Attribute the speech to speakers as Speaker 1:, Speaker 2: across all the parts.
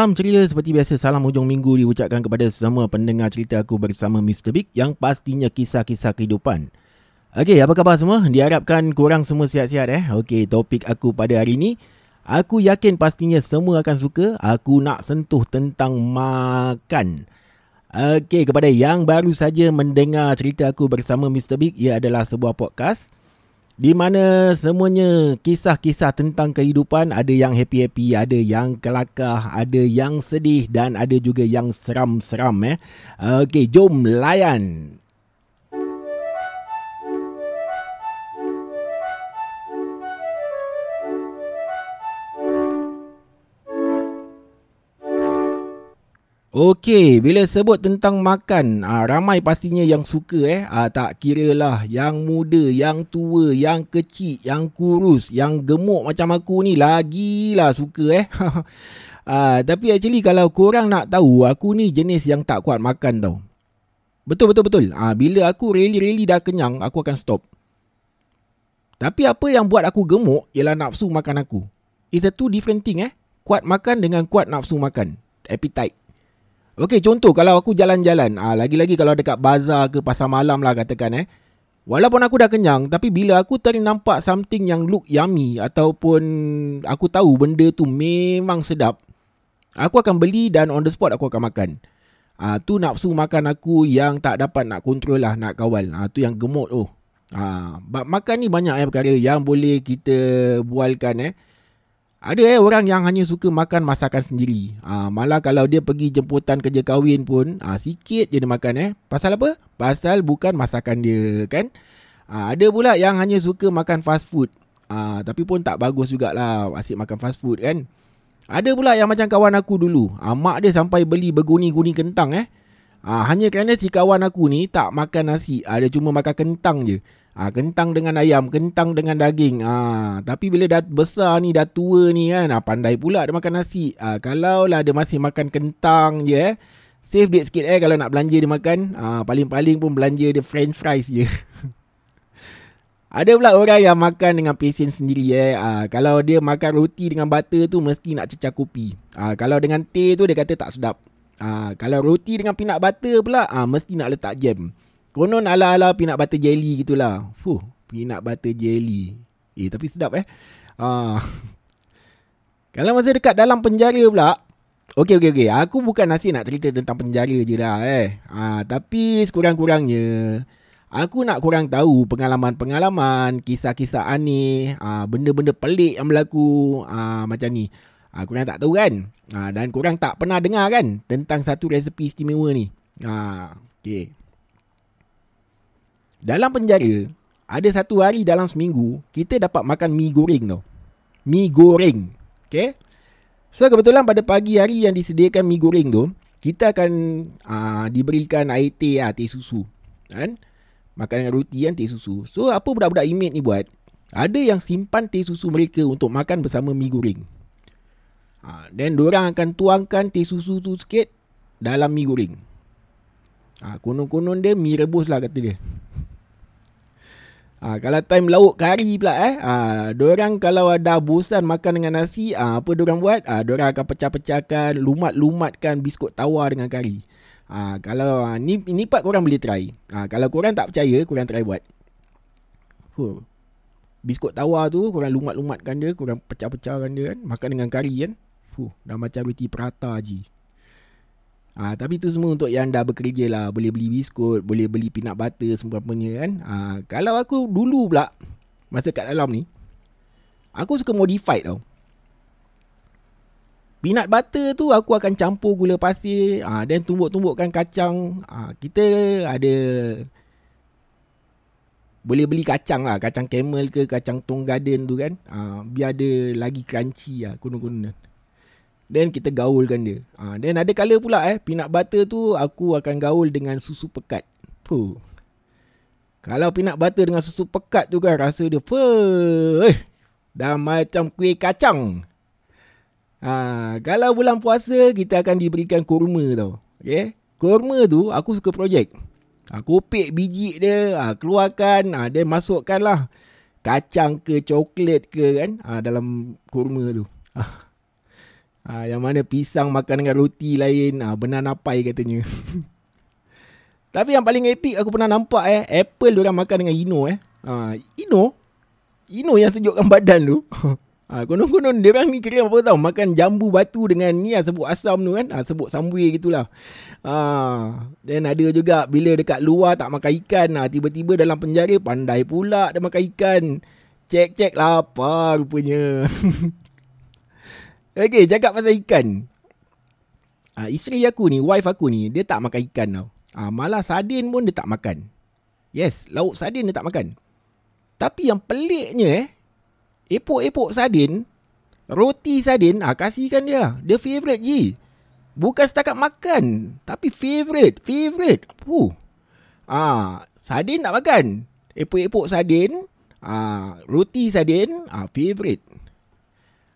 Speaker 1: Salam ceria seperti biasa salam hujung minggu diucapkan kepada semua pendengar cerita aku bersama Mr. Big yang pastinya kisah-kisah kehidupan. Okey, apa khabar semua? Diharapkan kurang semua sihat-sihat eh. Okey, topik aku pada hari ini aku yakin pastinya semua akan suka. Aku nak sentuh tentang makan. Okey, kepada yang baru saja mendengar cerita aku bersama Mr. Big, ia adalah sebuah podcast di mana semuanya kisah-kisah tentang kehidupan ada yang happy-happy, ada yang kelakar, ada yang sedih dan ada juga yang seram-seram eh. Okey, jom layan. Okey, bila sebut tentang makan, aa, ramai pastinya yang suka eh. Aa, tak kira lah yang muda, yang tua, yang kecil, yang kurus, yang gemuk macam aku ni lagilah suka eh. aa, tapi actually kalau korang nak tahu, aku ni jenis yang tak kuat makan tau. Betul betul betul. Ah bila aku really-really dah kenyang, aku akan stop. Tapi apa yang buat aku gemuk ialah nafsu makan aku. It's a two different thing eh. Kuat makan dengan kuat nafsu makan. Appetite. Okey, contoh kalau aku jalan-jalan, ah lagi-lagi kalau dekat bazar ke pasar malam lah katakan eh. Walaupun aku dah kenyang, tapi bila aku ternampak something yang look yummy ataupun aku tahu benda tu memang sedap, aku akan beli dan on the spot aku akan makan. Ah tu nafsu makan aku yang tak dapat nak kontrol lah, nak kawal. Ah tu yang gemuk tu. Oh. Ah, makan ni banyak eh perkara yang boleh kita bualkan eh. Ada eh orang yang hanya suka makan masakan sendiri. Ha, malah kalau dia pergi jemputan kerja kahwin pun, ha, sikit je dia makan eh. Pasal apa? Pasal bukan masakan dia kan. Ha, ada pula yang hanya suka makan fast food. Ha, tapi pun tak bagus jugalah asyik makan fast food kan. Ada pula yang macam kawan aku dulu. Ha, mak dia sampai beli berguni-guni kentang eh. Ha, hanya kerana si kawan aku ni tak makan nasi. Ha, dia cuma makan kentang je. Ha, kentang dengan ayam, kentang dengan daging. Ha, tapi bila dah besar ni, dah tua ni kan, ha, pandai pula dia makan nasi. Ha, kalau lah dia masih makan kentang je eh, save duit sikit eh kalau nak belanja dia makan. Ha, paling-paling pun belanja dia french fries je. Ada pula orang yang makan dengan passion sendiri eh. Ha, kalau dia makan roti dengan butter tu mesti nak cecah kopi. Ha, kalau dengan teh tu dia kata tak sedap. Ha, kalau roti dengan peanut butter pula ha, mesti nak letak jam. Konon ala-ala peanut butter jelly gitulah. Fuh, peanut butter jelly. Eh, tapi sedap eh. Ah. Kalau masa dekat dalam penjara pula. Okey, okey, okey. Aku bukan nasi nak cerita tentang penjara je lah eh. Ah, tapi sekurang-kurangnya. Aku nak kurang tahu pengalaman-pengalaman, kisah-kisah aneh, ah, benda-benda pelik yang berlaku ah, macam ni. Ah, korang tak tahu kan? Ah, dan kurang tak pernah dengar kan tentang satu resepi istimewa ni. Ah, okay. Dalam penjara, ada satu hari dalam seminggu, kita dapat makan mi goreng tau. Mi goreng. Okay? So, kebetulan pada pagi hari yang disediakan mi goreng tu, kita akan aa, diberikan air teh, aa, teh susu. Kan? Makan dengan roti kan, teh susu. So, apa budak-budak imit ni buat? Ada yang simpan teh susu mereka untuk makan bersama mi goreng. Ha, orang akan tuangkan teh susu tu sikit dalam mi goreng. Ha, konon-konon dia mi rebus lah kata dia. Ha, kalau time lauk kari pula eh. Ha, diorang kalau ada bosan makan dengan nasi, ha, apa diorang buat? Ha, diorang akan pecah-pecahkan, lumat-lumatkan biskut tawar dengan kari. Ha, kalau ha, ni, ni part korang boleh try. Ha, kalau korang tak percaya, korang try buat. Huh. Biskut tawar tu, korang lumat-lumatkan dia, korang pecah-pecahkan dia kan. Makan dengan kari kan. Huh, dah macam roti perata je. Ha, tapi tu semua untuk yang dah bekerja lah. Boleh beli biskut, boleh beli peanut butter semua punya kan. Ha, kalau aku dulu pula, masa kat dalam ni, aku suka modified tau. Peanut butter tu aku akan campur gula pasir ha, Dan tumbuk-tumbukkan kacang ha, Kita ada Boleh beli kacang lah Kacang camel ke Kacang tong garden tu kan ha, Biar ada lagi crunchy lah Kuno-kuno Then kita gaulkan dia. Ha, then ada kala pula eh, peanut butter tu aku akan gaul dengan susu pekat. Puh. Kalau peanut butter dengan susu pekat tu kan rasa dia puh. Eh, dah macam kuih kacang. Ha, kalau bulan puasa kita akan diberikan kurma tau. Okay? Kurma tu aku suka projek. Aku pek biji dia, ha, keluarkan, ha, then masukkan lah kacang ke coklat ke kan ha, dalam kurma tu. Ha. Ha, yang mana pisang makan dengan roti lain. Ha, benar napai katanya. Tapi yang paling epic aku pernah nampak eh. Apple orang makan dengan Ino eh. Ha, Ino? Ino yang sejukkan badan tu. Ha, konon-konon dia orang ni kira apa tau. Makan jambu batu dengan ni lah sebut asam tu kan. Ha, sebut sambui gitulah. Ha, dan ada juga bila dekat luar tak makan ikan. Ha, tiba-tiba dalam penjara pandai pula dia makan ikan. Cek-cek lapar rupanya. Okay, cakap pasal ikan. Ha, isteri aku ni, wife aku ni, dia tak makan ikan tau. Ha, malah sardin pun dia tak makan. Yes, lauk sardin dia tak makan. Tapi yang peliknya eh, epok-epok sardin, roti sardin, ha, kasihkan dia lah. Dia favourite je. Bukan setakat makan, tapi favourite, favourite. Ah, ha, sardin tak makan. Epok-epok sardin, ha, roti sardin, ha, favourite.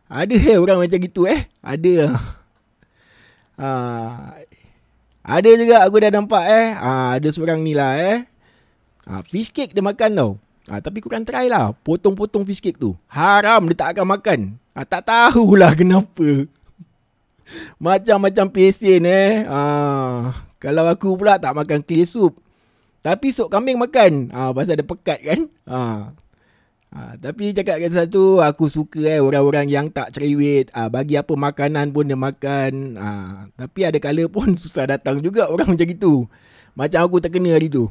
Speaker 1: Ada eh orang macam gitu eh. Ada. Ha. Ada juga aku dah nampak eh. Ha, ada seorang ni lah eh. Ha, fish cake dia makan tau. Ha, tapi kurang try lah. Potong-potong fish cake tu. Haram dia tak akan makan. Ha, tak tahulah kenapa. Macam-macam pesen eh. Ha, kalau aku pula tak makan clear soup. Tapi sok kambing makan. Ha, pasal ada pekat kan. Ha, Ha, tapi cakap kata satu, aku suka eh orang-orang yang tak cerewet. Ha, bagi apa makanan pun dia makan. Ha, tapi ada kala pun susah datang juga orang macam itu. Macam aku terkena hari tu.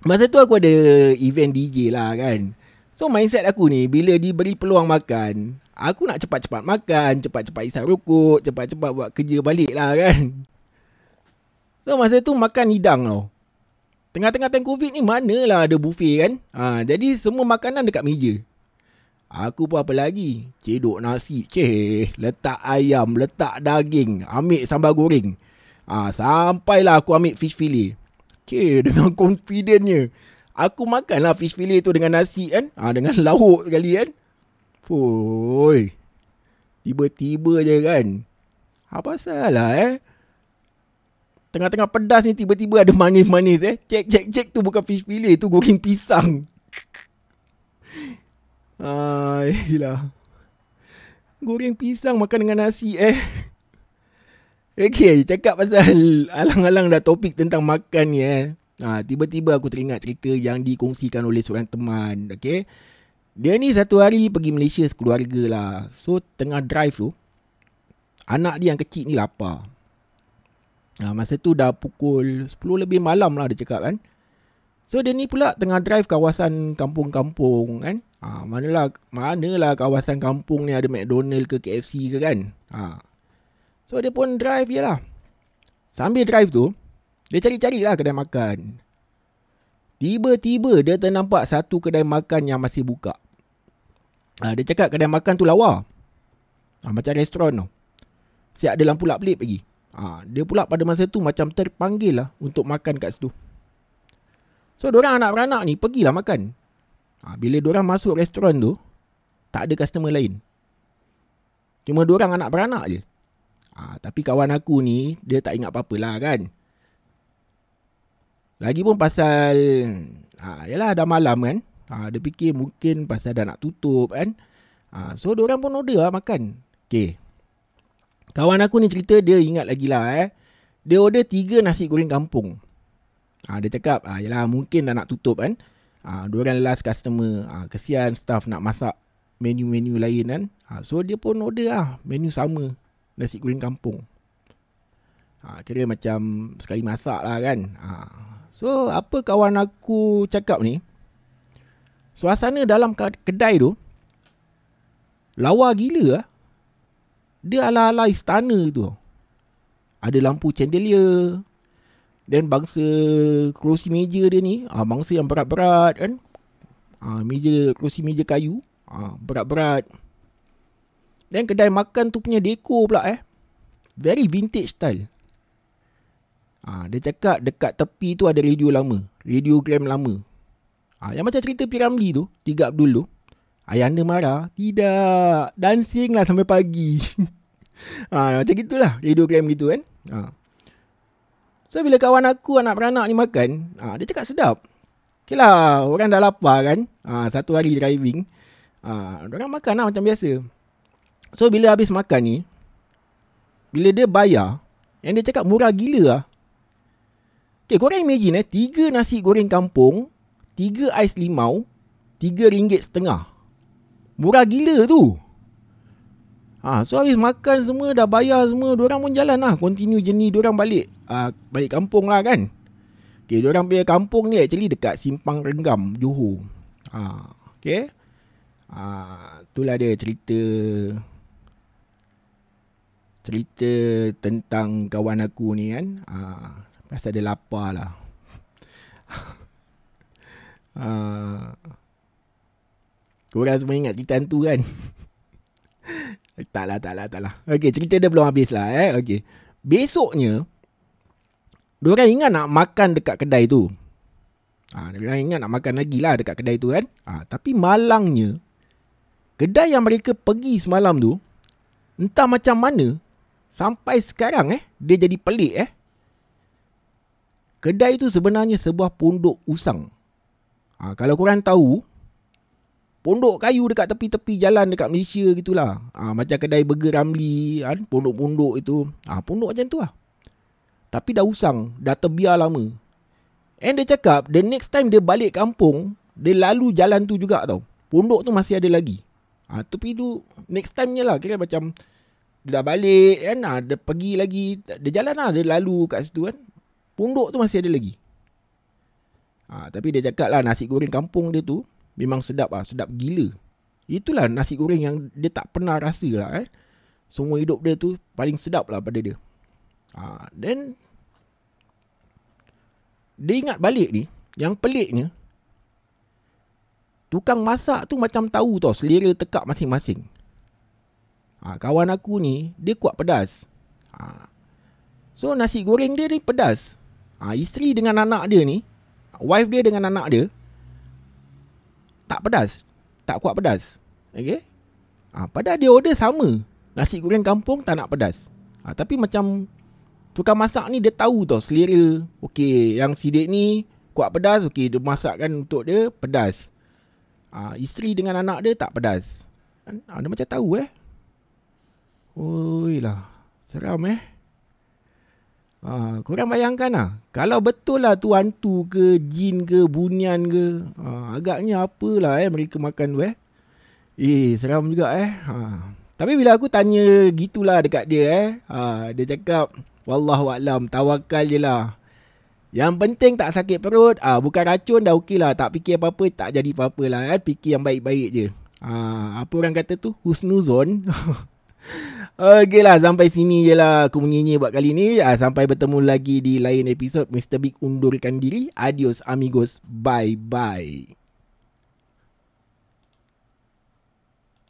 Speaker 1: Masa tu aku ada event DJ lah kan. So mindset aku ni, bila diberi peluang makan, aku nak cepat-cepat makan, cepat-cepat isap rokok, cepat-cepat buat kerja balik lah kan. So masa tu makan hidang tau. Tengah-tengah time COVID ni manalah ada buffet kan. Ha, jadi semua makanan dekat meja. Aku pun apa lagi? Cedok nasi. Ceh, letak ayam, letak daging. Ambil sambal goreng. Ha, sampailah aku ambil fish fillet. Ceh, dengan confidentnya. Aku makanlah fish fillet tu dengan nasi kan. Ha, dengan lauk sekali kan. Fuh. Tiba-tiba je kan. Apa salah eh? Tengah-tengah pedas ni tiba-tiba ada manis-manis eh. Cek cek cek tu bukan fish fillet tu goreng pisang. Ailah. Goreng pisang makan dengan nasi eh. Okay, cakap pasal alang-alang dah topik tentang makan ni eh. Ha, tiba-tiba aku teringat cerita yang dikongsikan oleh seorang teman. Okay. Dia ni satu hari pergi Malaysia sekeluarga lah. So, tengah drive tu. Anak dia yang kecil ni lapar. Ha, masa tu dah pukul 10 lebih malam lah dia cakap kan. So dia ni pula tengah drive kawasan kampung-kampung kan. Ha, manalah, manalah kawasan kampung ni ada McDonald ke KFC ke kan. Ha. So dia pun drive je lah. Sambil drive tu, dia cari-cari lah kedai makan. Tiba-tiba dia ternampak satu kedai makan yang masih buka. Ha, dia cakap kedai makan tu lawa. Ha, macam restoran tu. Siap ada lampu lap-lip lagi. Ha, dia pula pada masa tu macam terpanggil lah untuk makan kat situ. So, orang anak beranak ni pergilah makan. Ha, bila orang masuk restoran tu, tak ada customer lain. Cuma orang anak beranak je. Ha, tapi kawan aku ni, dia tak ingat apa-apa lah kan. Lagipun pasal, ha, yalah dah malam kan. Ha, dia fikir mungkin pasal dah nak tutup kan. Ha, so, orang pun order lah makan. Okay. Kawan aku ni cerita dia ingat lagi lah eh. Dia order tiga nasi goreng kampung. Ha, dia cakap, ah, yalah mungkin dah nak tutup kan. Ha, dua orang last customer. Ha, kesian staff nak masak menu-menu lain kan. Ha, so dia pun order lah menu sama. Nasi goreng kampung. Ha, kira macam sekali masak lah kan. Ha, so apa kawan aku cakap ni. Suasana dalam kedai tu. Lawa gila lah. Dia ala-ala istana tu. Ada lampu chandelier. Dan bangsa kerusi meja dia ni. Ah, bangsa yang berat-berat kan. Ah, meja kerusi meja kayu. Ah, berat-berat. Dan kedai makan tu punya dekor pula eh. Very vintage style. Ah, dia cakap dekat tepi tu ada radio lama. Radiogram lama. Ah, yang macam cerita Piramli tu. Tiga Abdul tu. Ayah anda marah? Tidak. Dancing lah sampai pagi. ha, macam gitulah. Radiogram gitu kan. Ha. So, bila kawan aku anak beranak ni makan, ha, dia cakap sedap. Okay lah, orang dah lapar kan. Ha, satu hari driving. Ha, orang makan lah macam biasa. So, bila habis makan ni, bila dia bayar, yang dia cakap murah gila lah. Okay, korang imagine eh, tiga nasi goreng kampung, tiga ais limau, tiga ringgit setengah. Murah gila tu. Ha, so habis makan semua, dah bayar semua, orang pun jalan lah. Continue jenis orang balik. Ha, balik kampung lah kan. Okay, orang punya kampung ni actually dekat Simpang Renggam, Johor. Ha, okay. Ha, itulah dia cerita cerita tentang kawan aku ni kan. Ha, pasal dia lapar lah. ha, korang semua ingat cerita tu kan? tak lah, tak lah, tak lah. Okay, cerita dia belum habis lah eh. Okay. Besoknya, Diorang ingat nak makan dekat kedai tu. Ha, diorang ingat nak makan lagi lah dekat kedai tu kan. Ha, tapi malangnya, kedai yang mereka pergi semalam tu, entah macam mana, Sampai sekarang eh, dia jadi pelik eh. Kedai itu sebenarnya sebuah pondok usang. Ha, kalau korang tahu, pondok kayu dekat tepi-tepi jalan dekat Malaysia gitulah. Ha, macam kedai Burger Ramli, kan? pondok-pondok itu. Ha, pondok macam tu lah. Tapi dah usang, dah terbiar lama. And dia cakap, the next time dia balik kampung, dia lalu jalan tu juga tau. Pondok tu masih ada lagi. Ha, tapi tu next time nya lah. Kira macam dia dah balik kan ah, Dia pergi lagi Dia jalan lah Dia lalu kat situ kan Pondok tu masih ada lagi ha, Tapi dia cakap lah Nasi goreng kampung dia tu Memang sedap lah Sedap gila Itulah nasi goreng yang Dia tak pernah rasa lah eh. Semua hidup dia tu Paling sedap lah pada dia ha, Then Dia ingat balik ni Yang peliknya Tukang masak tu macam tahu tau Selera tekak masing-masing Ha, kawan aku ni, dia kuat pedas. Ha. So, nasi goreng dia ni pedas. Ha, isteri dengan anak dia ni, wife dia dengan anak dia, tak pedas. Tak kuat pedas. Okay? Ha, padahal dia order sama. Nasi goreng kampung tak nak pedas. Ha, tapi macam tukang masak ni dia tahu tau selera. Okay, yang sidik ni kuat pedas. Okay, dia masakkan untuk dia pedas. Ha, isteri dengan anak dia tak pedas. Ha, dia macam tahu eh. Oi lah. Seram eh. Ha, korang bayangkan lah. Kalau betul lah tu hantu ke, jin ke, bunian ke. Ha, agaknya apalah eh mereka makan tu eh. Eh, seram juga eh. Ha. Tapi bila aku tanya gitulah dekat dia eh. Ha, dia cakap, Wallahualam, tawakal je lah. Yang penting tak sakit perut. Ah ha, bukan racun dah okey lah. Tak fikir apa-apa, tak jadi apa-apa lah. Eh. Fikir yang baik-baik je. Ha, apa orang kata tu? Husnuzon. Okey lah sampai sini je lah aku menyanyi buat kali ni. Uh, sampai bertemu lagi di lain episod Mr. Big undurkan diri. Adios amigos. Bye bye.